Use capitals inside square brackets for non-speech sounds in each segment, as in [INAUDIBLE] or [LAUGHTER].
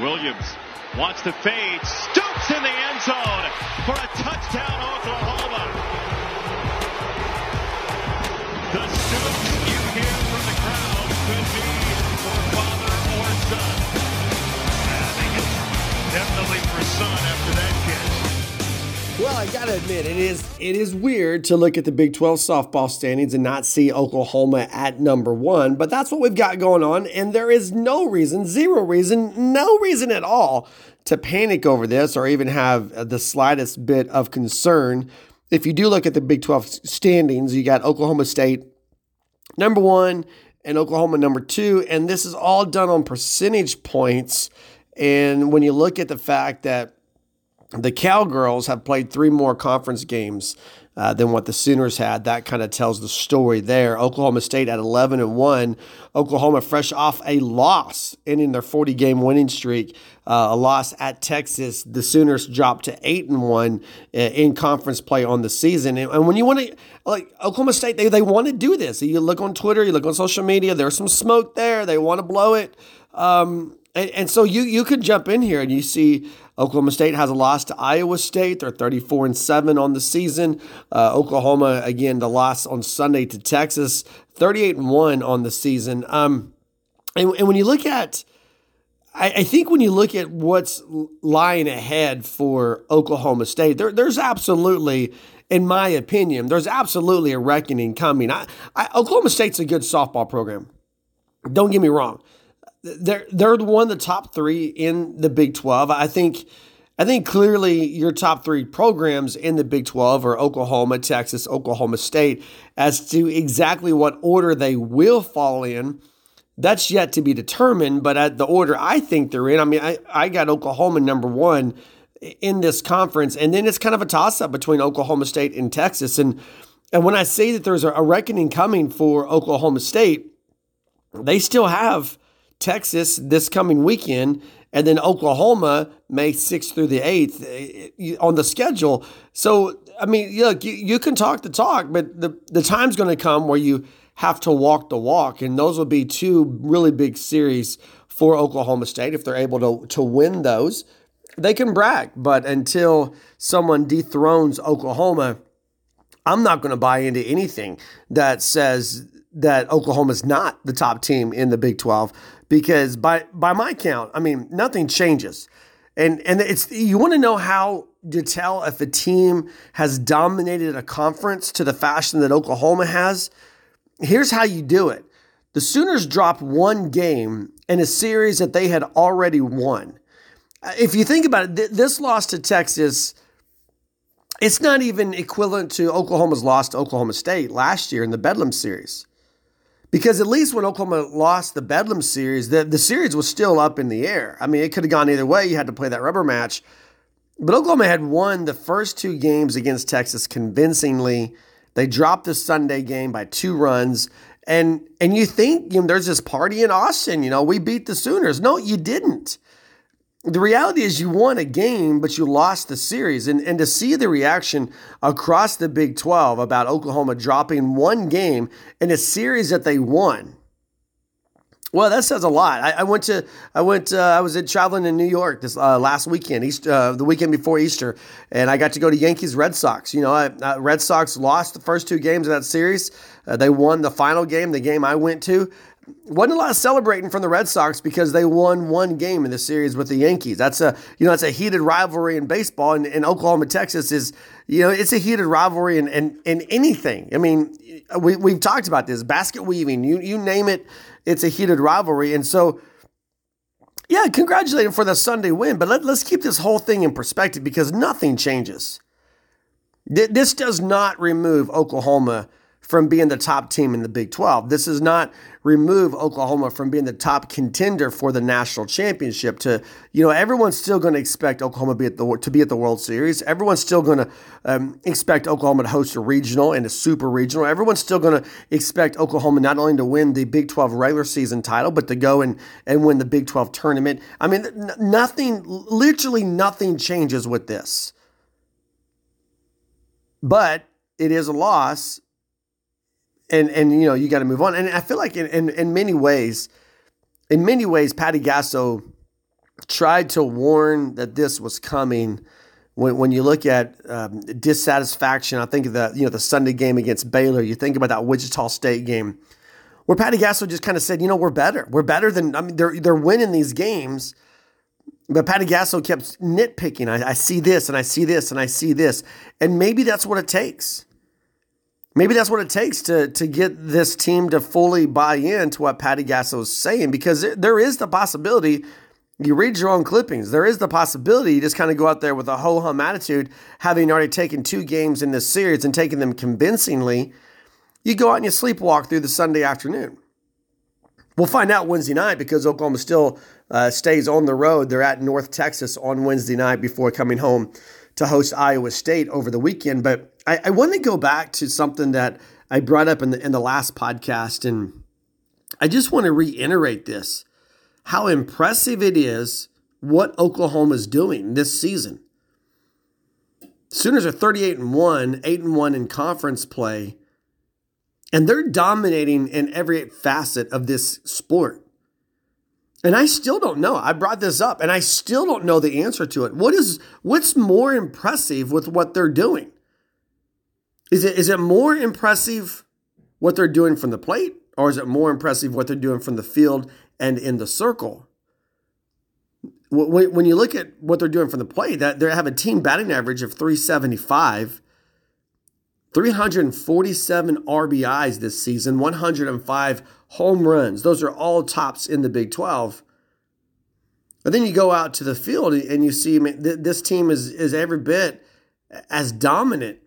Williams wants to fade, Stoops in the end zone for a touchdown, Oklahoma. Well, I gotta admit, it is it is weird to look at the Big 12 softball standings and not see Oklahoma at number one, but that's what we've got going on, and there is no reason, zero reason, no reason at all to panic over this or even have the slightest bit of concern. If you do look at the Big 12 standings, you got Oklahoma State number one and Oklahoma number two, and this is all done on percentage points. And when you look at the fact that the Cowgirls have played three more conference games uh, than what the Sooners had. That kind of tells the story there. Oklahoma State at 11 and 1. Oklahoma fresh off a loss, ending their 40 game winning streak. Uh, a loss at Texas. The Sooners dropped to 8 and 1 uh, in conference play on the season. And, and when you want to, like Oklahoma State, they, they want to do this. You look on Twitter, you look on social media, there's some smoke there. They want to blow it. Um, and, and so you you could jump in here and you see Oklahoma State has a loss to Iowa State. They're 34 and 7 on the season. Uh, Oklahoma, again, the loss on Sunday to Texas, 38 and 1 on the season. Um, and, and when you look at, I, I, think when you look at what's lying ahead for Oklahoma State, there, there's absolutely, in my opinion, there's absolutely a reckoning coming. I, I, Oklahoma State's a good softball program. Don't get me wrong they're they're one of the top three in the Big Twelve. I think I think clearly your top three programs in the Big Twelve are Oklahoma, Texas, Oklahoma State. As to exactly what order they will fall in, that's yet to be determined. But at the order I think they're in, I mean, I, I got Oklahoma number one in this conference, and then it's kind of a toss up between Oklahoma State and Texas. And and when I say that there's a reckoning coming for Oklahoma State, they still have Texas this coming weekend, and then Oklahoma May 6th through the 8th eh, on the schedule. So, I mean, look, you, you can talk the talk, but the, the time's going to come where you have to walk the walk. And those will be two really big series for Oklahoma State. If they're able to, to win those, they can brag. But until someone dethrones Oklahoma, I'm not going to buy into anything that says that Oklahoma's not the top team in the Big 12 because by by my count, I mean nothing changes. And and it's you want to know how to tell if a team has dominated a conference to the fashion that Oklahoma has. Here's how you do it. The Sooners dropped one game in a series that they had already won. Uh, if you think about it, th- this loss to Texas, it's not even equivalent to Oklahoma's loss to Oklahoma State last year in the Bedlam series. Because at least when Oklahoma lost the Bedlam series, the, the series was still up in the air. I mean, it could have gone either way. You had to play that rubber match. But Oklahoma had won the first two games against Texas convincingly. They dropped the Sunday game by two runs. And and you think you know, there's this party in Austin, you know, we beat the Sooners. No, you didn't the reality is you won a game, but you lost the series. And, and to see the reaction across the Big 12 about Oklahoma dropping one game in a series that they won. Well, that says a lot. I, I went to, I went, uh, I was in, traveling in New York this uh, last weekend, Easter, uh, the weekend before Easter, and I got to go to Yankees Red Sox. You know, I, Red Sox lost the first two games of that series. Uh, they won the final game, the game I went to wasn't a lot of celebrating from the Red Sox because they won one game in the series with the Yankees. That's a you know that's a heated rivalry in baseball, and, and Oklahoma Texas is you know it's a heated rivalry in, in, in anything. I mean, we we've talked about this basket weaving, you you name it, it's a heated rivalry, and so. Yeah, congratulate him for the Sunday win, but let, let's keep this whole thing in perspective because nothing changes. This does not remove Oklahoma from being the top team in the Big 12. This does not remove Oklahoma from being the top contender for the national championship. To you know, everyone's still going to expect Oklahoma be at the, to be at the World Series. Everyone's still going to um, expect Oklahoma to host a regional and a super regional. Everyone's still going to expect Oklahoma not only to win the Big 12 regular season title, but to go and, and win the Big 12 tournament. I mean, nothing, literally nothing changes with this. But it is a loss and and you know you got to move on. And I feel like in, in in many ways, in many ways, Patty Gasso tried to warn that this was coming. When, when you look at um, dissatisfaction, I think of the you know the Sunday game against Baylor. You think about that Wichita State game, where Patty Gasso just kind of said, you know, we're better. We're better than I mean they're they're winning these games. But Patty Gasso kept nitpicking. I, I see this and I see this and I see this. And maybe that's what it takes. Maybe that's what it takes to, to get this team to fully buy into what Patty Gasso is saying because there is the possibility you read your own clippings. There is the possibility you just kind of go out there with a ho hum attitude, having already taken two games in this series and taken them convincingly. You go out and you sleepwalk through the Sunday afternoon. We'll find out Wednesday night because Oklahoma still uh, stays on the road. They're at North Texas on Wednesday night before coming home to host Iowa State over the weekend. But I, I want to go back to something that I brought up in the in the last podcast, and I just want to reiterate this: how impressive it is what Oklahoma is doing this season. Sooners are 38 and 1, 8 and 1 in conference play, and they're dominating in every facet of this sport. And I still don't know. I brought this up and I still don't know the answer to it. What is what's more impressive with what they're doing? Is it is it more impressive what they're doing from the plate, or is it more impressive what they're doing from the field and in the circle? When you look at what they're doing from the plate, that they have a team batting average of 375, 347 RBIs this season, 105 home runs. Those are all tops in the Big 12. But then you go out to the field and you see this team is, is every bit as dominant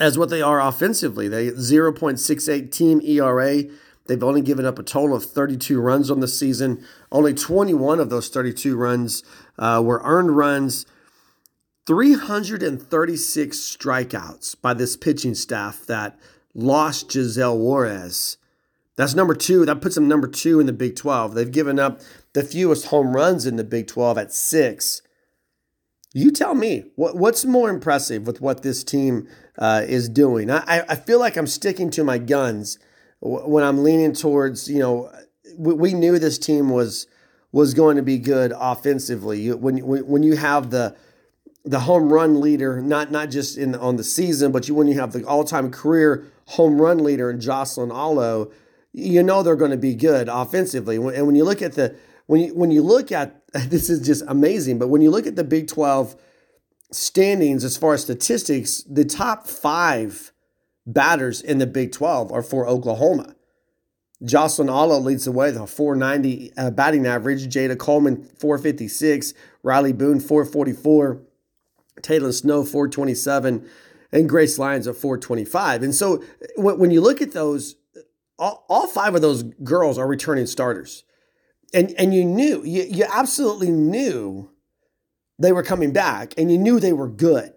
as what they are offensively. They 0.68 team ERA. They've only given up a total of 32 runs on the season. Only 21 of those 32 runs uh, were earned runs. 336 strikeouts by this pitching staff that lost Giselle Juarez. That's number two. That puts them number two in the Big 12. They've given up the fewest home runs in the Big 12 at six. You tell me, what, what's more impressive with what this team uh, is doing? I, I feel like I'm sticking to my guns when I'm leaning towards, you know, we, we knew this team was was going to be good offensively. You, when, when you have the the home run leader, not not just in on the season, but you when you have the all time career home run leader in Jocelyn Alo, you know they're going to be good offensively. And when you look at the when you when you look at [LAUGHS] this is just amazing, but when you look at the Big 12 standings as far as statistics, the top 5 batters in the Big 12 are for Oklahoma. Jocelyn Alo leads the way with a 490 uh, batting average. Jayda Coleman 456, Rylie Boone 444, Taylon Snow 427, and Grace Lyons at 425. And so when you look at those all, all five of those girls are returning starters. And, and you knew, you, you absolutely knew they were coming back and you knew they were good.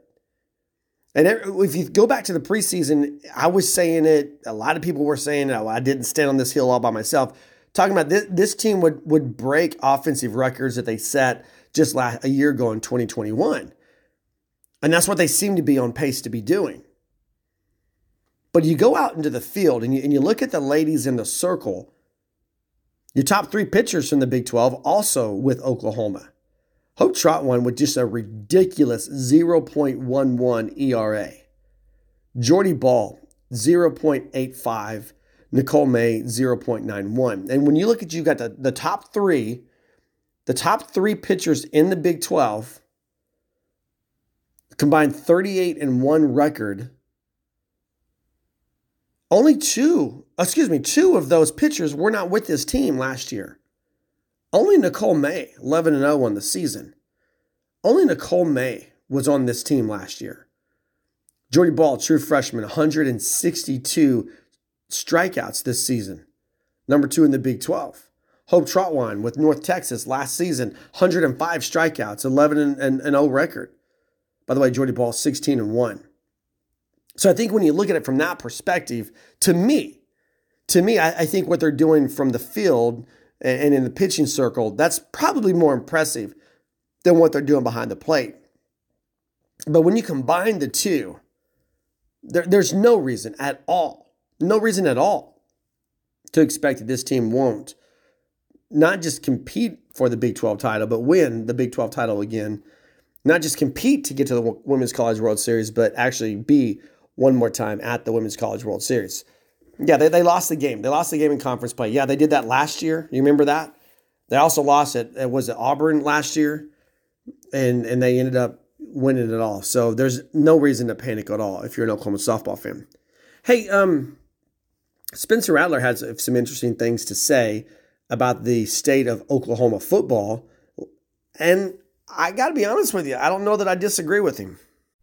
And if you go back to the preseason, I was saying it, a lot of people were saying it. I didn't stand on this hill all by myself. Talking about this, this team would, would break offensive records that they set just last, a year ago in 2021. And that's what they seem to be on pace to be doing. But you go out into the field and you, and you look at the ladies in the circle. Your top three pitchers from the Big 12 also with Oklahoma. Hope Trautwein with just a ridiculous 0.11 ERA. Jordy Bahl, 0.85. Nicole May, 0.91. And when you look at you got the, the top three, the top three pitchers in the Big 12 combined 38 and 1 record only two, excuse me, two of those pitchers were not with this team last year. Only Nicole May, 11 and 0 on the season. Only Nicole May was on this team last year. Jordy Bahl, true freshman, 162 strikeouts this season. Number two in the Big 12. Hope Trautwein with North Texas last season, 105 strikeouts, 11 and, and, and 0 record. By the way, Jordy Bahl, 16 and 1. So I think when you look at it from that perspective, to me, to me, I, I think what they're doing from the field and, in the pitching circle, that's probably more impressive than what they're doing behind the plate. But when you combine the two, there, there's no reason at all, no reason at all to expect that this team won't not just compete for the Big 12 title, but win the Big 12 title again. Not just compete to get to the Women's College World Series, but actually be one more time at the Women's College World Series. Yeah, they, they lost the game. They lost the game in conference play. Yeah, they did that last year. You remember that? They also lost it. It was it Auburn last year, and and they ended up winning it all. So there's no reason to panic at all if you're an Oklahoma softball fan. Hey, um, Spencer Rattler has some interesting things to say about the state of Oklahoma football, and I got to be honest with you, I don't know that I disagree with him.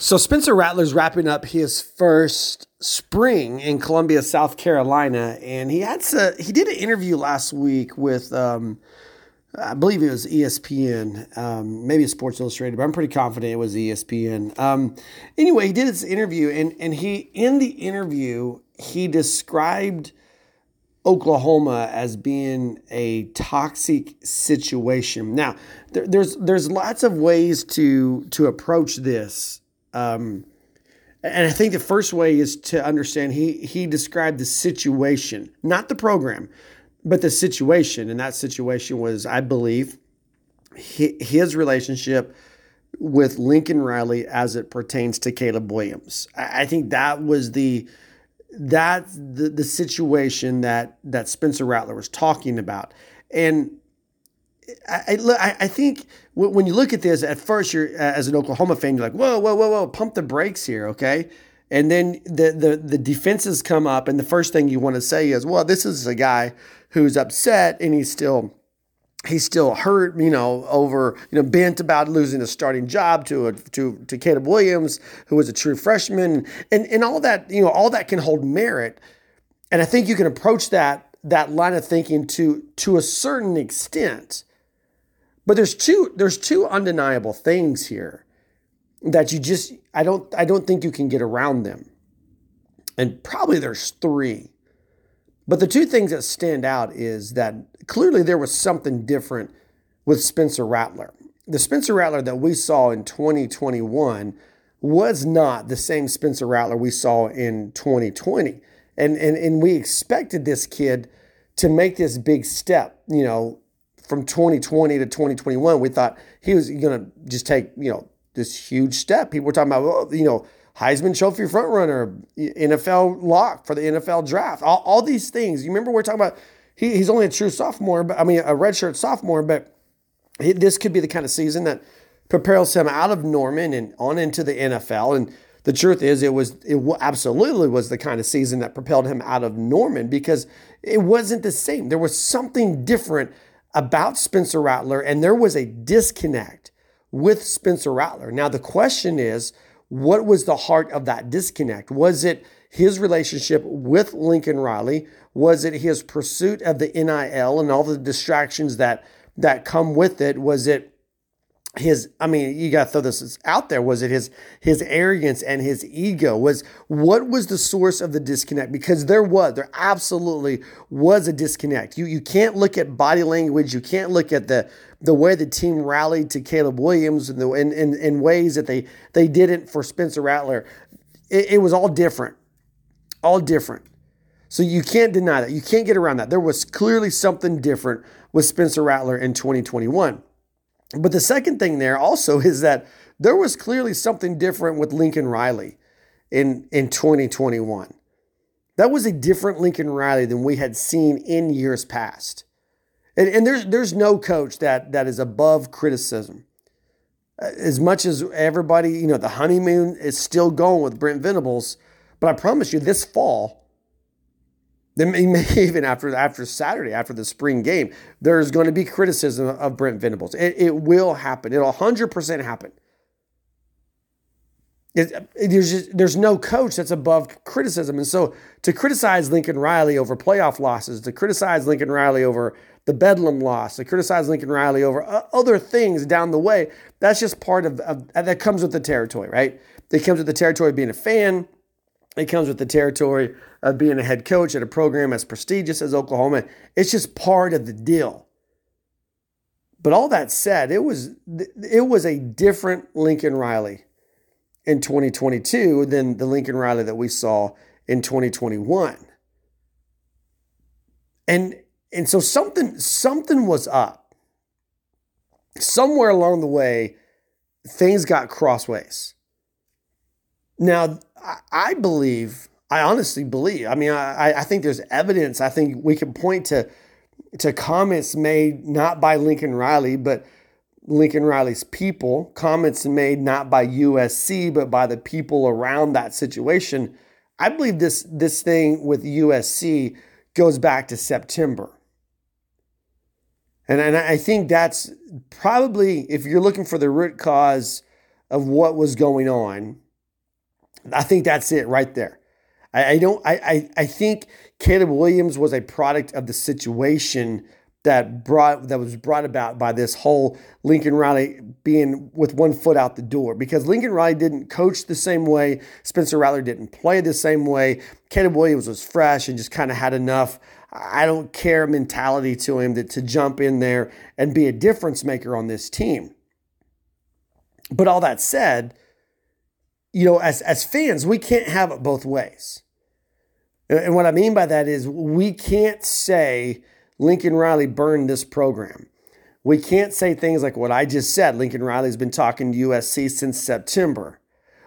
So Spencer Rattler's wrapping up his first spring in Columbia, South Carolina, and he had to, he did an interview last week with um, I believe it was ESPN, um, maybe Sports Illustrated, but I'm pretty confident it was ESPN. Um, anyway, he did this interview, and and he in the interview he described Oklahoma as being a toxic situation. Now, there, there's there's lots of ways to to approach this. Um, and I think the first way is to understand he he described the situation, not the program, but the situation. And that situation was, I believe, his relationship with Lincoln Riley as it pertains to Caleb Williams. I think that was the that the, the situation that that Spencer Rattler was talking about. And I, I, I think when you look at this, at first you're uh, as an Oklahoma fan, you're like, whoa, whoa, whoa, whoa, pump the brakes here, okay? And then the the the defenses come up, and the first thing you want to say is, well, this is a guy who's upset and he's still he's still hurt, you know, over, you know, bent about losing a starting job to a, to to Caleb Williams, who was a true freshman, and and all that, you know, all that can hold merit, and I think you can approach that that line of thinking to to a certain extent, but there's two there's two undeniable things here that you just I don't I don't think you can get around them, and probably there's three. But the two things that stand out is that clearly there was something different with Spencer Rattler. The Spencer Rattler that we saw in 2021 was not the same Spencer Rattler we saw in 2020. And, and, and we expected this kid to make this big step, you know, from 2020 to 2021. We thought he was going to just take, you know, this huge step. People were talking about, you know, Heisman Trophy frontrunner, NFL lock for the NFL draft, all, all these things. You remember we're talking about he, he's only a true sophomore, but I mean a redshirt sophomore, but he, this could be the kind of season that propels him out of Norman and on into the NFL. And the truth is, it was it absolutely was the kind of season that propelled him out of Norman because it wasn't the same. There was something different about Spencer Rattler, and there was a disconnect with Spencer Rattler. Now the question is what was the heart of that disconnect? Was it his relationship with Lincoln Riley? Was it his pursuit of the NIL and all the distractions that that come with it? Was it his i mean you got to throw this out there. Was it his his arrogance and his ego? Was what was the source of the disconnect? Because there was there absolutely was a disconnect. You you can't look at body language. You can't look at the the way the team rallied to Caleb Williams and the in, in, in ways that they they didn't for Spencer Rattler. It, it was all different. All different. So you can't deny that. You can't get around that. There was clearly something different with Spencer Rattler in 2021 but the second thing there also [LAUGHS] is that there was clearly something different with Lincoln Riley in, in 2021. That was a different Lincoln Riley than we had seen in years past. And, and there's, there's no coach that, that is above criticism. Uh, as much as everybody, you know, the honeymoon is still going with Brent Venables, but I promise you, this fall, then [LAUGHS] even after after Saturday, after the spring game, there's going to be criticism of Brent Venables. It, it will happen. It'll 100% happen. It, there's just, there's no coach that's above criticism, and so to criticize Lincoln Riley over playoff losses, to criticize Lincoln Riley over the Bedlam loss, to criticize Lincoln Riley over uh, other things down the way, that's just part of, of that comes with the territory, right? It comes with the territory of being a fan. It comes with the territory of being a head coach at a program as prestigious as Oklahoma. It's just part of the deal. But all that said, it was it was a different Lincoln Riley in 2022 than the Lincoln Riley that we saw in 2021. And and so something something was up. Somewhere along the way, things got crossways. Now, I believe I honestly believe. I mean, I, I think there's evidence. I think we can point to to comments made not by Lincoln Riley, but Lincoln Riley's people, comments made not by USC, but by the people around that situation. I believe this this thing with USC goes back to September. And, and I think that's probably, if you're looking for the root cause of what was going on, I think that's it right there. I, I don't. I, I I think Caleb Williams was a product of the situation that brought that was brought about by this whole Lincoln Riley being with one foot out the door because Lincoln Riley didn't coach the same way, Spencer Rattler didn't play the same way. Caleb Williams was fresh and just kind of had enough I don't care mentality to him that to jump in there and be a difference maker on this team. But all that said, you know, as, as fans, we can't have it both ways. And what I mean by that is we can't say Lincoln Riley burned this program. We can't say things like what I just said. Lincoln Riley's been talking to USC since September.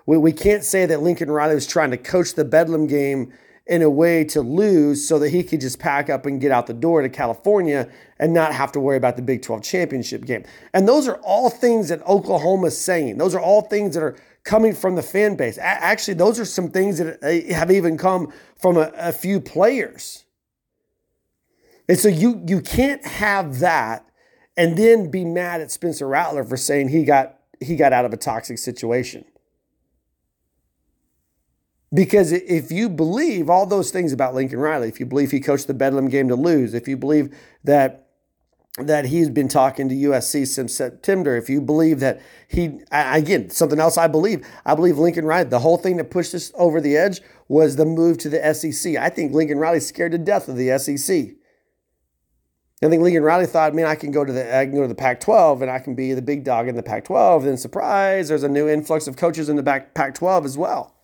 We, we can't say that Lincoln Riley was trying to coach the Bedlam game in a way to lose so that he could just pack up and get out the door to California and not have to worry about the Big 12 championship game. And those are all things that Oklahoma's saying. Those are all things that are coming from the fan base. Actually, those are some things that uh, have even come from a, a few players. And so you you can't have that and then be mad at Spencer Rattler for saying he got he got out of a toxic situation. Because if you believe all those things about Lincoln Riley, if you believe he coached the Bedlam game to lose, if you believe that that he's been talking to USC since September, if you believe that he, again, something else I believe, I believe Lincoln Riley, the whole thing that pushed us over the edge was the move to the SEC. I think Lincoln Riley's scared to death of the SEC. I think Lincoln Riley thought, man, I can go to the I can go to the Pac-12 and I can be the big dog in the Pac-12. Then surprise, there's a new influx of coaches in the back Pac-12 as well.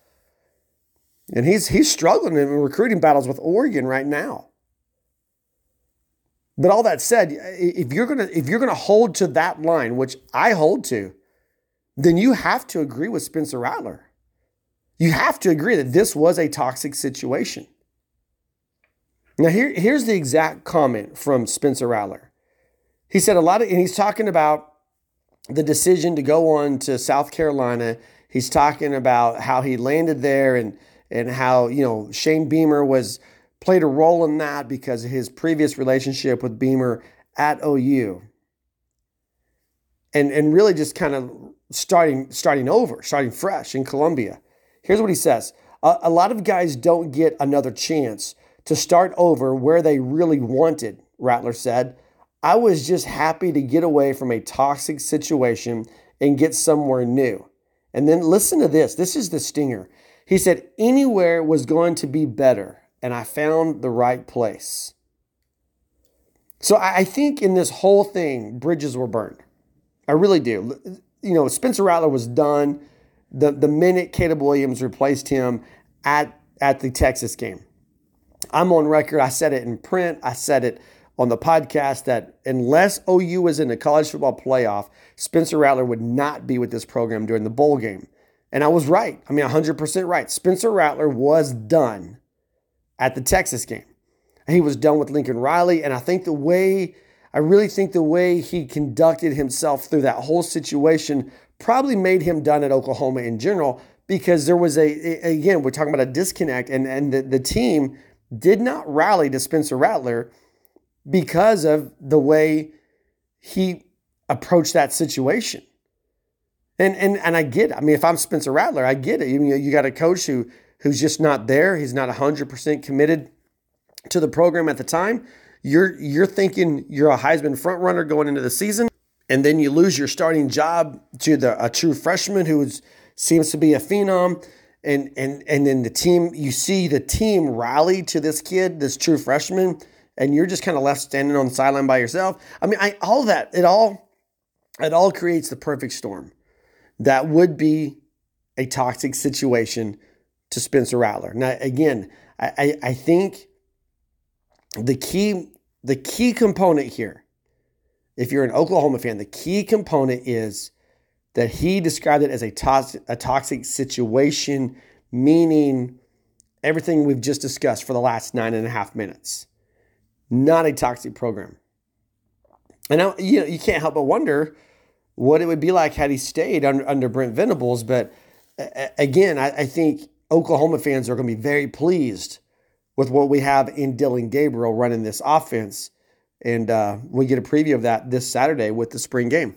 And he's he's struggling in recruiting battles with Oregon right now. But all that said, if you're gonna if you're gonna hold to that line, which I hold to, then you have to agree with Spencer Rattler. You have to agree that this was a toxic situation. Now, here, here's the exact comment from Spencer Rattler. He said a lot of, and he's talking about the decision to go on to South Carolina. He's talking about how he landed there and and how you know Shane Beamer was played a role in that because of his previous relationship with Beamer at OU. And and really just kind of starting starting over, starting fresh in Columbia. Here's what he says. A, a lot of guys don't get another chance to start over where they really wanted, Rattler said. I was just happy to get away from a toxic situation and get somewhere new. And then listen to this. This is the stinger. He said, anywhere was going to be better, and I found the right place. So I think in this whole thing, bridges were burned. I really do. You know, Spencer Rattler was done the, the minute Caleb Williams replaced him at, at the Texas game. I'm on record. I said it in print. I said it on the podcast that unless OU was in the college football playoff, Spencer Rattler would not be with this program during the bowl game. And I was right. I mean, 100% right. Spencer Rattler was done at the Texas game. He was done with Lincoln Riley. And I think the way, I really think the way he conducted himself through that whole situation probably made him done at Oklahoma in general because there was a, a again, we're talking about a disconnect and, and the, the team did not rally to Spencer Rattler because of the way he approached that situation. And and and I get it. I mean, if I'm Spencer Rattler, I get it. You, you got a coach who who's just not there. He's not 100% committed to the program at the time. You're you're thinking you're a Heisman front runner going into the season, and then you lose your starting job to the a true freshman who seems to be a phenom. And and and then the team, you see the team rally to this kid, this true freshman, and you're just kind of left standing on the sideline by yourself. I mean, I all that it all it all creates the perfect storm that would be a toxic situation to Spencer Rattler. Now, again, I, I, I think the key the key component here, if you're an Oklahoma fan, the key component is that he described it as a, to- a toxic situation, meaning everything we've just discussed for the last nine and a half minutes. Not a toxic program. And now, you know, you can't help but wonder what it would be like had he stayed under, under Brent Venables. But again, I, I think Oklahoma fans are going to be very pleased with what we have in Dillon Gabriel running this offense. And uh, we get a preview of that this Saturday with the spring game.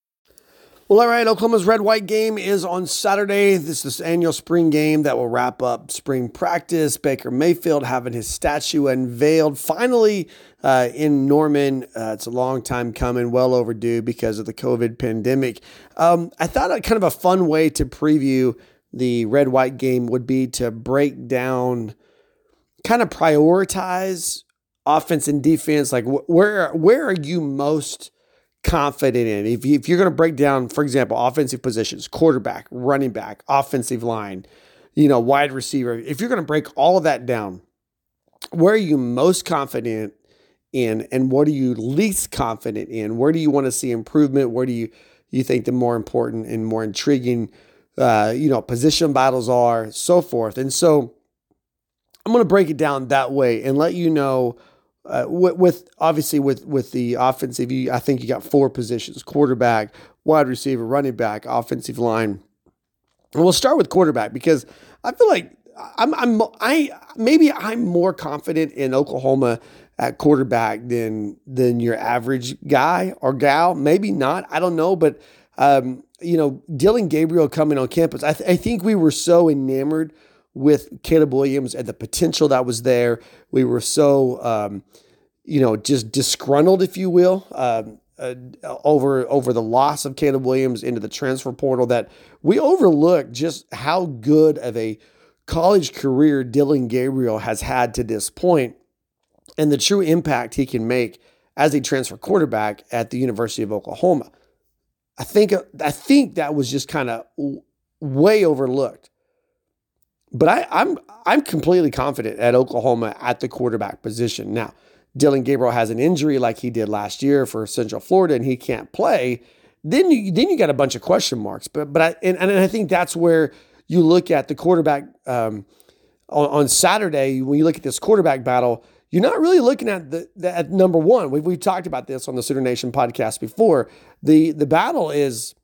Well, all right. Oklahoma's red white game is on Saturday. This is annual spring game that will wrap up spring practice. Baker Mayfield having his statue unveiled finally uh, in Norman. Uh, it's a long time coming, well overdue because of the COVID pandemic. Um, I thought a kind of a fun way to preview the red white game would be to break down, kind of prioritize offense and defense. Like wh- where where are you most confident in. If, if you're going to break down, for example, offensive positions, quarterback, running back, offensive line, you know, wide receiver, if you're going to break all of that down, where are you most confident in and what are you least confident in? Where do you want to see improvement? Where do you you think the more important and more intriguing uh, you know, position battles are, so forth. And so I'm going to break it down that way and let you know uh, with, with, obviously with with the offensive, you, I think you got four positions: quarterback, wide receiver, running back, offensive line. And we'll start with quarterback because I feel like I'm I'm I maybe I'm more confident in Oklahoma at quarterback than than your average guy or gal. Maybe not. I don't know, but um, you know, Dillon Gabriel coming on campus. I, th- I think we were so enamored with Caleb Williams and the potential that was there. We were so, um, you know, just disgruntled, if you will, um, uh, over over the loss of Caleb Williams into the transfer portal that we overlooked just how good of a college career Dillon Gabriel has had to this point and the true impact he can make as a transfer quarterback at the University of Oklahoma. I think I think that was just kind of way overlooked. But I, I'm I'm completely confident at Oklahoma at the quarterback position. Now, Dillon Gabriel has an injury like he did last year for Central Florida, and he can't play. Then you then you got a bunch of question marks. But but I and, and I think that's where you look at the quarterback um, on, on Saturday when you look at this quarterback battle. You're not really looking at the, the at number one. We've, we've talked about this on the Sooner Nation podcast before. The the battle is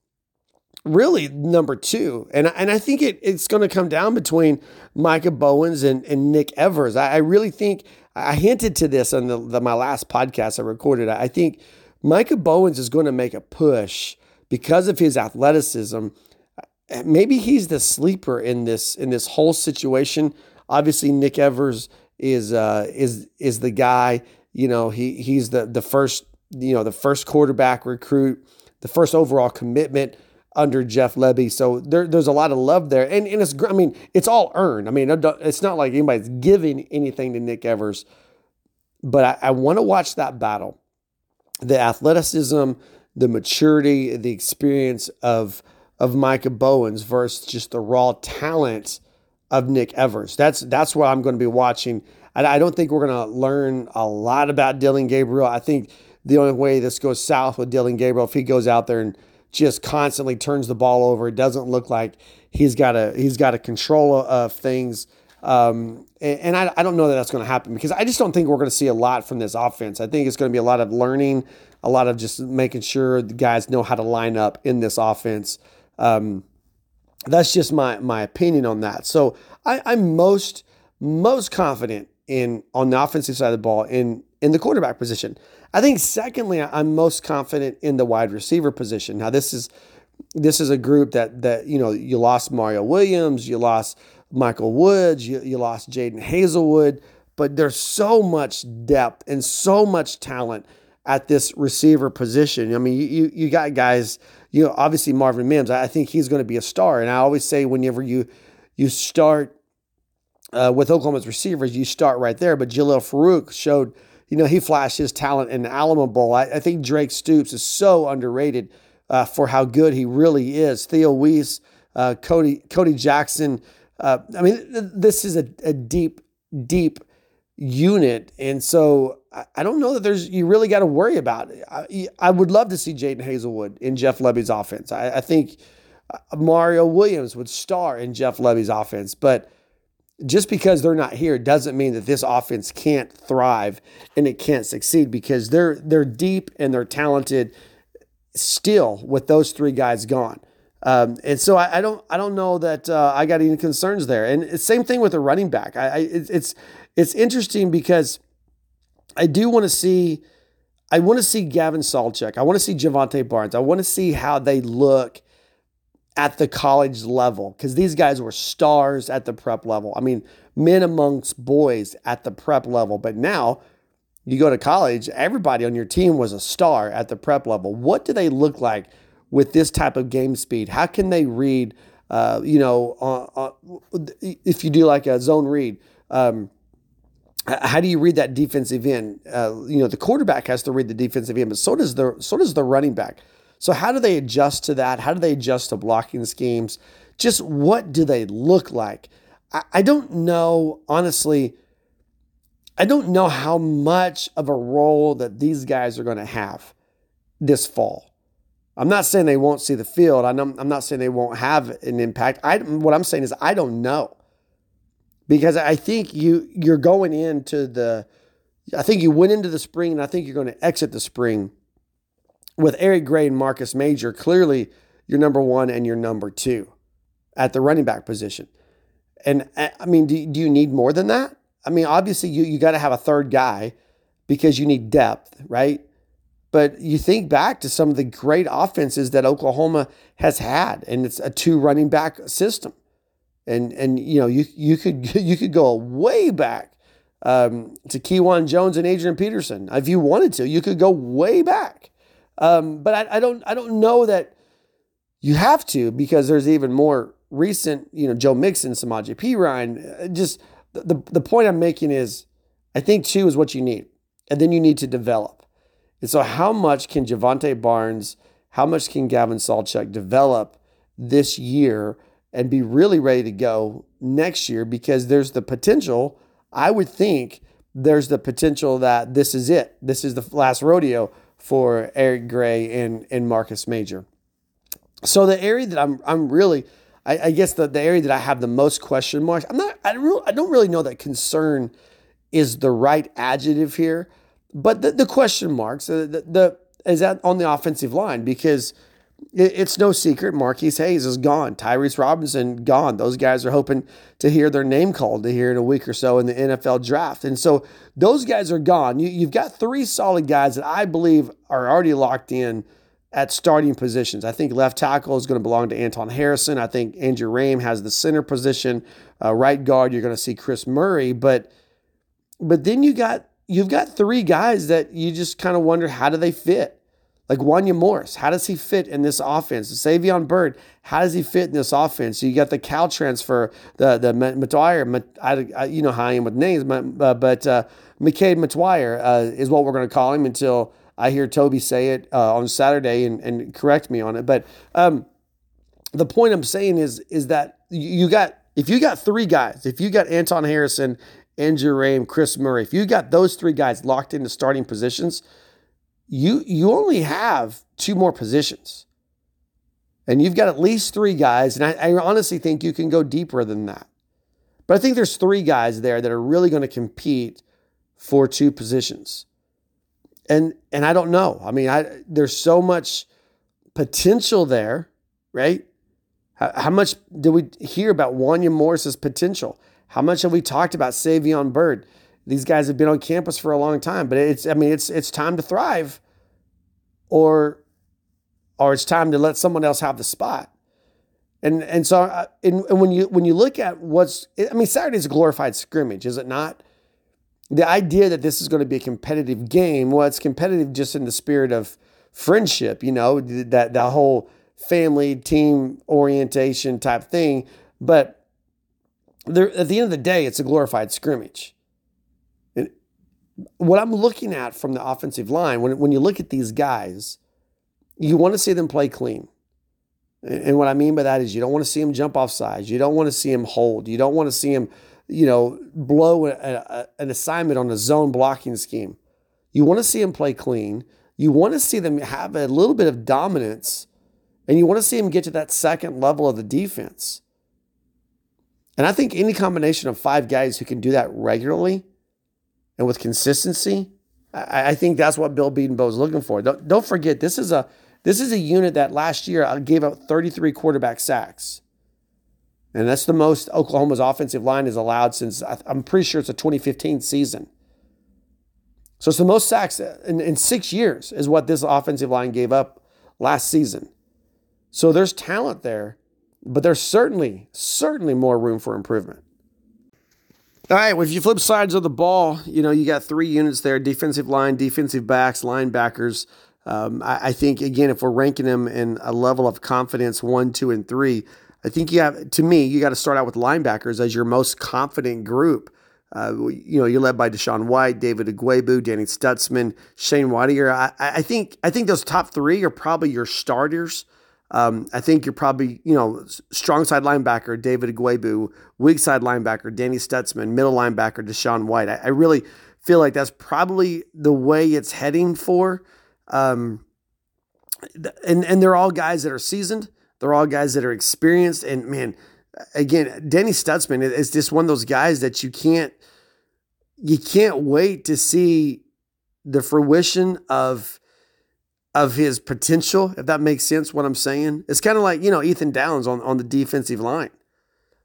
really number two. And, and I think it, it's going to come down between Micah Bowens and, and Nick Evers. I, I really think I hinted to this on the, the, my last podcast I recorded. I think Micah Bowens is going to make a push because of his athleticism. Maybe he's the sleeper in this in this whole situation. Obviously, Nick Evers is uh, is is the guy You know, he he's the the first you know the first quarterback recruit, the first overall commitment under Jeff Lebby. So there, there's a lot of love there, and and it's I mean it's all earned. I mean it's not like anybody's giving anything to Nick Evers, but I, I want to watch that battle, the athleticism, the maturity, the experience of of Micah Bowens versus just the raw talent of Nick Evers. That's that's what I'm going to be watching. I, I don't think we're going to learn a lot about Dillon Gabriel. I think the only way this goes south with Dillon Gabriel if he goes out there and just constantly turns the ball over. It doesn't look like he's got a he's got a control of things. Um, and, and I, I don't know that that's going to happen because I just don't think we're going to see a lot from this offense. I think it's going to be a lot of learning, a lot of just making sure the guys know how to line up in this offense. Um, that's just my my opinion on that. So I, I'm most most confident in on the offensive side of the ball in in the quarterback position. I think secondly, I'm most confident in the wide receiver position. Now this is this is a group that that you know you lost Mario Williams, you lost Michael Woods, you, you lost Jadon Haselwood, but there's so much depth and so much talent at this receiver position. I mean, you you got guys, you know, obviously Marvin Mims. I think he's going to be a star, and I always say whenever you you start uh, with Oklahoma's receivers, you start right there. But Jalil Farooq showed, you know, he flashed his talent in the Alamo Bowl. I, I think Drake Stoops is so underrated uh, for how good he really is. Theo Wease, uh, Cody Cody Jackson. Uh, I mean, this is a, a deep, deep unit, and so I, I don't know that there's you really got to worry about it. I, I, would love to see Jadon Haselwood in Jeff Lebby's offense. I, I think uh, Mario Williams would star in Jeff Lebby's offense, but just because they're not here doesn't mean that this offense can't thrive and it can't succeed because they're they're deep and they're talented still with those three guys gone. Um, and so I, I, don't I don't know that uh, I got any concerns there. And same thing with the running back. I, I it's it's interesting because I do want to see I want to see Gavin Sawchuk. I want to see Jovantae Barnes. I want to see how they look at the college level because these guys were stars at the prep level. I mean, men amongst boys at the prep level. But now you go to college, everybody on your team was a star at the prep level. What do they look like with this type of game speed? How can they read? Uh, you know, uh, uh, if you do like a zone read, um, how do you read that defensive end? Uh, you know, the quarterback has to read the defensive end, but so does the so does the running back. So, how do they adjust to that? How do they adjust to blocking schemes? Just what do they look like? I, I don't know, honestly. I don't know how much of a role that these guys are going to have this fall. I'm not saying they won't see the field. I'm not saying they won't have an impact. I, what I'm saying is I don't know because I think you you're going into the. I think you went into the spring, and I think you're going to exit the spring with Eric Gray and Marcus Major, clearly you're number one and you're number two at the running back position. And I mean, do, do you need more than that? I mean, obviously you, you got to have a third guy because you need depth, right? But you think back to some of the great offenses that Oklahoma has had, and it's a two running back system. And and you know, you you could [LAUGHS] you could go way back um, to Kejuan Jones and Adrian Peterson. If you wanted to, you could go way back. Um, but I, I don't I don't know that you have to because there's even more recent, you know, Joe Mixon, Samaje Perine. Uh, just the, the point I'm making is I think two is what you need. And then you need to develop. And so how much can Jovantae Barnes, how much can Gavin Sawchuk develop this year and be really ready to go next year? Because there's the potential, I would think there's the potential that this is it. This is the last rodeo for Eric Gray and, and Marcus Major. So the area that I'm I'm really I, I, guess the, the area that I have the most question marks, I'm not I don't I don't really know that concern is the right adjective here, but the, the question marks uh, the, the is that on the offensive line because it's no secret Marquis Hayes is gone. Tyrese Robinson gone. Those guys are hoping to hear their name called to hear in a week or so in the NFL draft. And so those guys are gone. You, you've got three solid guys that I believe are already locked in at starting positions. I think left tackle is going to belong to Anton Harrison. I think Andrew Raym has the center position. Uh, right guard, you're going to see Chris Murray. But but then you got you've got three guys that you just kind of wonder how do they fit. Like Wanya Morris, how does he fit in this offense? Savion Byrd, how does he fit in this offense? You got the Cal transfer, the the I, you know how I am with names, uh, but uh, McKade Mettauer uh, is what we're going to call him until I hear Toby say it uh, on Saturday and, and correct me on it. But um, the point I'm saying is is that you got if you got three guys, if you got Anton Harrison, Andrew Raym, Chris Murray, if you got those three guys locked into starting positions – you you only have two more positions. And you've got at least three guys, and I, I honestly think you can go deeper than that. But I think there's three guys there that are really going to compete for two positions. And and I don't know. I mean, I there's so much potential there, right? How, how much did we hear about Wanya Morris's potential? How much have we talked about Savion Byrd? These guys have been on campus for a long time, but it's I mean it's it's time to thrive, or or it's time to let someone else have the spot. And and so uh, and, and when you when you look at what's I mean Saturday's a glorified scrimmage, is it not? The idea that this is going to be a competitive game, well, it's competitive just in the spirit of friendship, you know, that that whole family team orientation type thing. But there, at the end of the day, it's a glorified scrimmage what I'm looking at from the offensive line, when, when you look at these guys, you want to see them play clean. And what I mean by that is you don't want to see them jump off sides. You don't want to see them hold. You don't want to see them, you know, blow a, a, an assignment on a zone blocking scheme. You want to see them play clean. You want to see them have a little bit of dominance, and you want to see them get to that second level of the defense. And I think any combination of five guys who can do that regularly – and with consistency, I, I think that's what Bill Bedenbaugh is looking for. Don't, don't forget, this is a this is a unit that last year uh, gave up 33 quarterback sacks. And that's the most Oklahoma's offensive line has allowed since I'm pretty sure it's a 2015 season. So it's the most sacks in, in six years, is what this offensive line gave up last season. So there's talent there, but there's certainly, certainly more room for improvement. All right, well, if you flip sides of the ball, you know, you got three units there defensive line, defensive backs, linebackers. Um, I, I, think, again, if we're ranking them in a level of confidence one, two, and three, I think you have, to me, you got to start out with linebackers as your most confident group. Uh, you know, you're led by DaShaun White, David Ugwoegbu, Danny Stutsman, Shane Whittier. I, I think I think those top three are probably your starters. Um, I think you're probably, you know, strong side linebacker, David Ugwoegbu, weak side linebacker, Danny Stutsman, middle linebacker, DaShaun White. I, I, really feel like that's probably the way it's heading for. Um, and, and they're all guys that are seasoned. They're all guys that are experienced. And man, again, Danny Stutsman is just one of those guys that you can't, you can't wait to see the fruition of of his potential, if that makes sense, what I'm saying. It's kind of like, you know, Ethan Downs on, on the defensive line.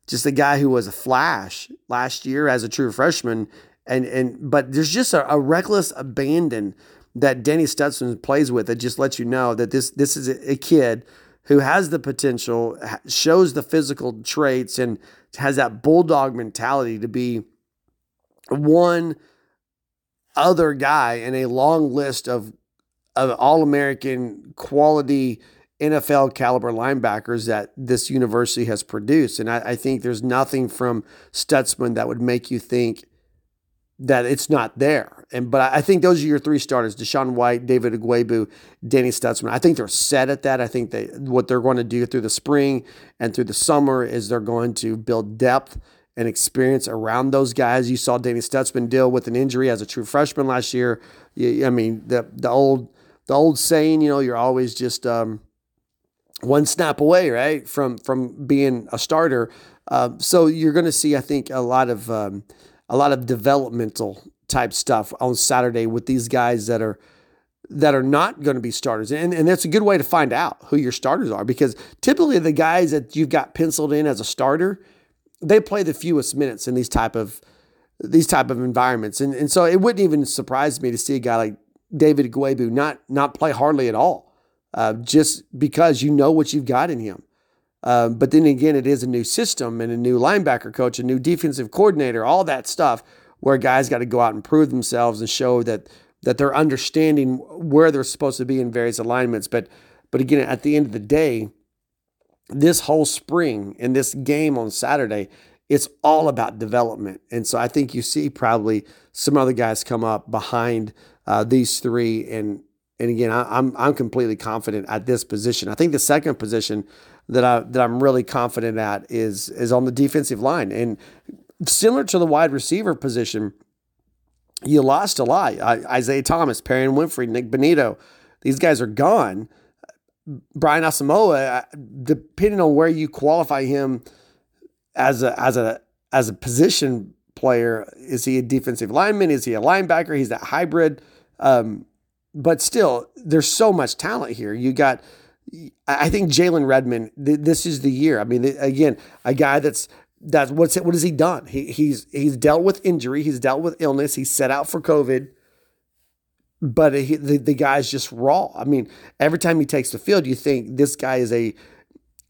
Just a guy who was a flash last year as a true freshman. And and but there's just a, a reckless abandon that Danny Stutsman plays with that just lets you know that this this is a, a kid who has the potential, shows the physical traits, and has that bulldog mentality to be one other guy in a long list of of all American quality NFL caliber linebackers that this university has produced. And I, I, think there's nothing from Stutsman that would make you think that it's not there. And but I think those are your three starters: DaShaun White, David Ugwoegbu, Danny Stutsman. I think they're set at that. I think they what they're going to do through the spring and through the summer is they're going to build depth and experience around those guys. You saw Danny Stutsman deal with an injury as a true freshman last year. I mean, the the old the old saying, you know, you're always just um, one snap away, right, from from being a starter. Uh, so you're going to see, I think, a lot of um, a lot of developmental type stuff on Saturday with these guys that are that are not going to be starters. And, and that's a good way to find out who your starters are because typically the guys that you've got penciled in as a starter, they play the fewest minutes in these type of these type of environments. And, and so it wouldn't even surprise me to see a guy like David Ugwoegbu not not play hardly at all, uh, just because you know what you've got in him. Uh, but then again, it is a new system and a new linebacker coach, a new defensive coordinator, all that stuff. where guys got to go out and prove themselves and show that that they're understanding where they're supposed to be in various alignments. But but again, at the end of the day, this whole spring and this game on Saturday, it's all about development. And so I think you see probably some other guys come up behind uh, these three. And and again, I, I'm I'm completely confident at this position. I think the second position that I that I'm really confident at is is on the defensive line. And similar to the wide receiver position, you lost a lot. Isaiah Thomas, Perrion Winfrey, Nik Bonitto, these guys are gone. Brian Asamoah, depending on where you qualify him as a as a as a position player, is he a defensive lineman? Is he a linebacker? He's that hybrid. Um, but still, there's so much talent here. You got, I think Jalen Redmond. This is the year. I mean, again, a guy that's that's what's it, what has he done? He he's he's dealt with injury, he's dealt with illness, he's set out for COVID. But he, the the guy's just raw. I mean, every time he takes the field, you think this guy is a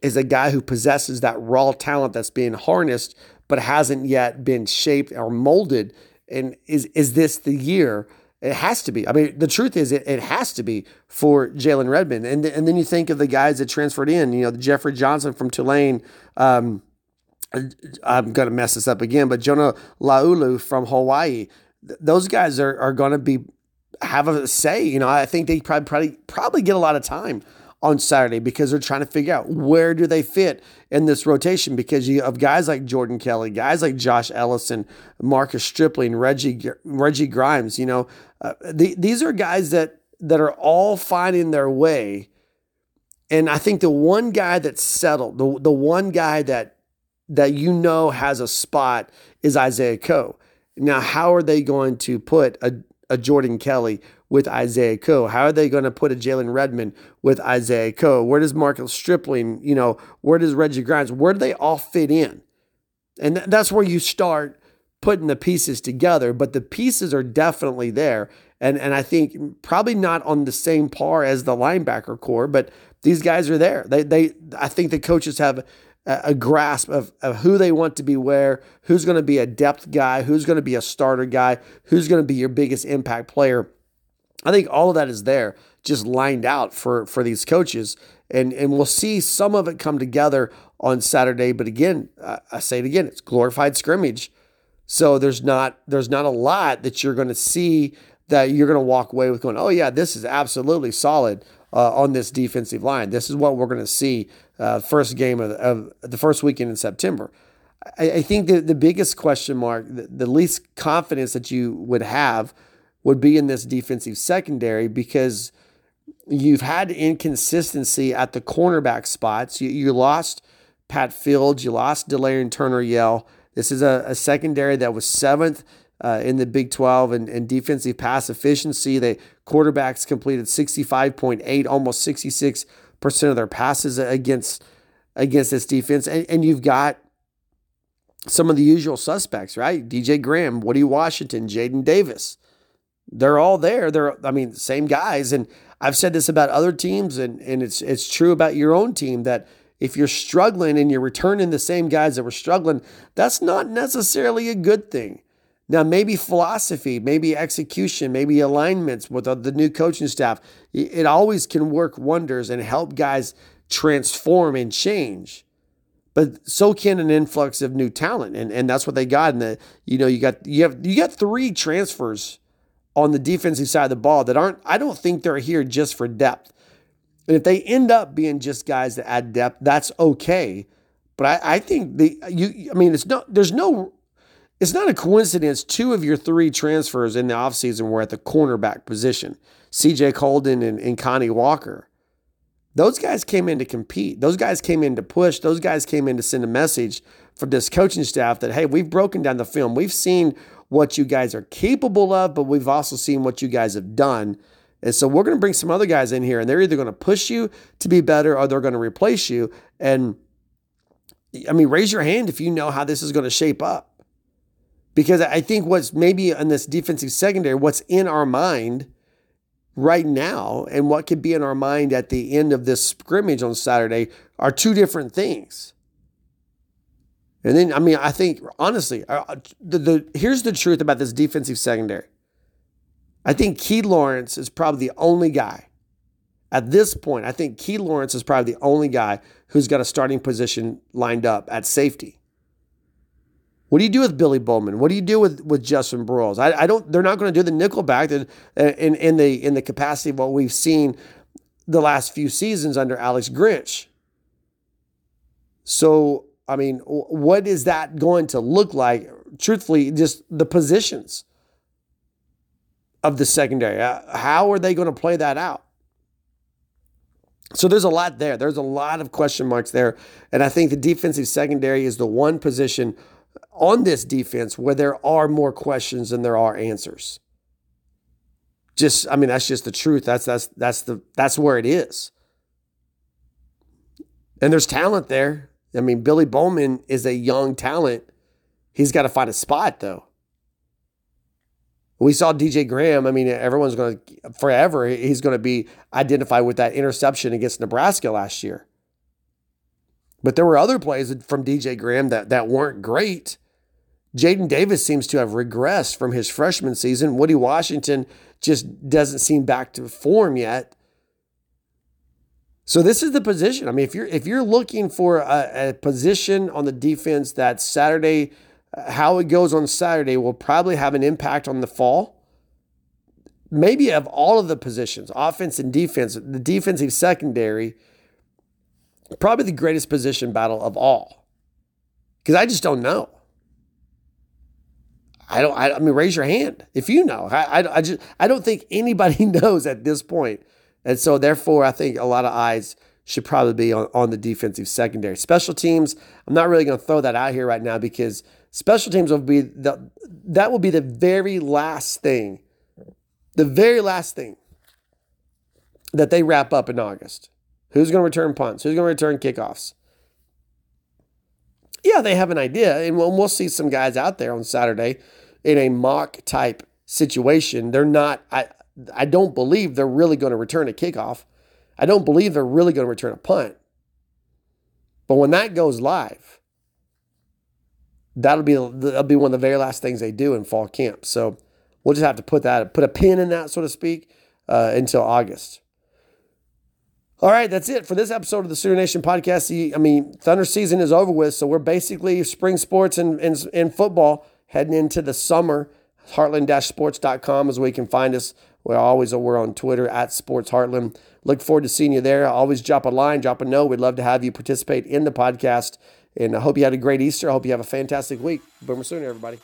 is a guy who possesses that raw talent that's being harnessed, but hasn't yet been shaped or molded. And is is this the year? It has to be. I mean, the truth is, it, it has to be for Jalen Redmond. And, and then you think of the guys that transferred in, you know, the Jeffery Johnson from Tulane, um, I'm going to mess this up again, but Jonah Laulu from Hawaii, those guys are, are going to be have a say. You know, I think they probably, probably probably get a lot of time on Saturday because they're trying to figure out where do they fit in this rotation because you have guys like Jordan Kelley, guys like Josh Ellison, Marcus Stripling, Reggie Reggie Grimes. You know, uh, the, these are guys that that are all finding their way. And I think the one guy that's settled, the, the one guy that that you know has a spot is Isaiah Coe. Now, how are they going to put a, a Jordan Kelly with Isaiah Coe? How are they going to put a Jalen Redmond with Isaiah Coe? Where does Marcus Stripling, you know, where does Reggie Grimes, where do they all fit in? And th- that's where you start putting the pieces together, but the pieces are definitely there. And, and I think probably not on the same par as the linebacker corps, but these guys are there. They, they, I think the coaches have a grasp of, of who they want to be where, who's going to be a depth guy, who's going to be a starter guy, who's going to be your biggest impact player. I think all of that is there, just lined out for for these coaches, and and we'll see some of it come together on Saturday. But again, I say it again, it's glorified scrimmage, so there's not there's not a lot that you're going to see that you're going to walk away with going, oh yeah, this is absolutely solid uh, on this defensive line. This is what we're going to see uh, first game of, of, the first weekend in September. I, I think the, the biggest question mark, the, the, least confidence that you would have would be in this defensive secondary because you've had inconsistency at the cornerback spots. You, you lost Pat Fields, you lost Delarrin Turner Yell. This is a, a secondary that was seventh uh, in the Big 12 and, and defensive pass efficiency. The quarterbacks completed 65.8, almost 66 percent of their passes against against this defense, and, and you've got some of the usual suspects, right? DJ Graham, Woody Washington, Jaden Davis. They're all there. They're, I mean, same guys. And I've said this about other teams, and, and it's it's true about your own team that if you're struggling and you're returning the same guys that were struggling, that's not necessarily a good thing. Now, maybe philosophy, maybe execution, maybe alignments with the new coaching staff, it always can work wonders and help guys transform and change. But so can an influx of new talent, and, and that's what they got. And the you know you got you have you got three transfers on the defensive side of the ball that aren't. I don't think they're here just for depth. And if they end up being just guys that add depth, that's okay. But I, I think the you I mean it's not there's no it's not a coincidence two of your three transfers in the offseason were at the cornerback position CJ Coldon and, and Kani Walker. Those guys came in to compete. Those guys came in to push. Those guys came in to send a message for this coaching staff that, hey, we've broken down the film. We've seen what you guys are capable of, but we've also seen what you guys have done. And so we're going to bring some other guys in here, and they're either going to push you to be better or they're going to replace you. And I mean, raise your hand if you know how this is going to shape up because I think what's maybe in this defensive secondary, what's in our mind right now and what could be in our mind at the end of this scrimmage on Saturday are two different things. And then, I mean, I think honestly, the, the here's the truth about this defensive secondary. I think Key Lawrence is probably the only guy at this point. I think Key Lawrence is probably the only guy who's got a starting position lined up at safety. What do you do with Billy Bowman? What do you do with, with Justin Broiles? I, I don't. They're not going to do the nickel back in, in in the in the capacity of what we've seen the last few seasons under Alex Grinch. So I mean, what is that going to look like? Truthfully, just the positions of the secondary. Uh, how are they going to play that out? So there's a lot there. There's a lot of question marks there. And I think the defensive secondary is the one position on this defense where there are more questions than there are answers. Just I mean that's just the truth. That's that's that's the that's where it is. And there's talent there. I mean Billy Bowman is a young talent. He's got to find a spot though. We saw DJ Graham. I mean, everyone's going to forever. He's going to be identified with that interception against Nebraska last year. But there were other plays from DJ Graham that that weren't great. Jaden Davis seems to have regressed from his freshman season. Woody Washington just doesn't seem back to form yet. So this is the position. I mean, if you're if you're looking for a, a position on the defense that Saturday uh, how it goes on Saturday will probably have an impact on the fall. Maybe of all of the positions, offense and defense, the defensive secondary, probably the greatest position battle of all. Because I just don't know. I don't. I, I, mean, raise your hand if you know. I, I, I just. I don't think anybody [LAUGHS] knows at this point, and so therefore, I think a lot of eyes should probably be on, on the defensive secondary. Special teams. I'm not really going to throw that out here right now because Special teams will be the that will be the very last thing, the very last thing that they wrap up in August. Who's going to return punts? Who's going to return kickoffs? Yeah, they have an idea, and we'll, we'll see some guys out there on Saturday in a mock type situation. They're not. I I don't believe they're really going to return a kickoff. I don't believe they're really going to return a punt. But when that goes live, that'll be that'll be one of the very last things they do in fall camp. So we'll just have to put that put a pin in that, so to speak, uh, until August. All right, that's it for this episode of the Sooner Nation podcast. I mean, Thunder season is over with, so we're basically spring sports and, and, and football heading into the summer. Heartland-sports.com is where you can find us. We're always we're on Twitter at Sports Heartland. Look forward to seeing you there. Always drop a line, drop a note. We'd love to have you participate in the podcast. And I hope you had a great Easter. I hope you have a fantastic week. Boomer Sooner, everybody.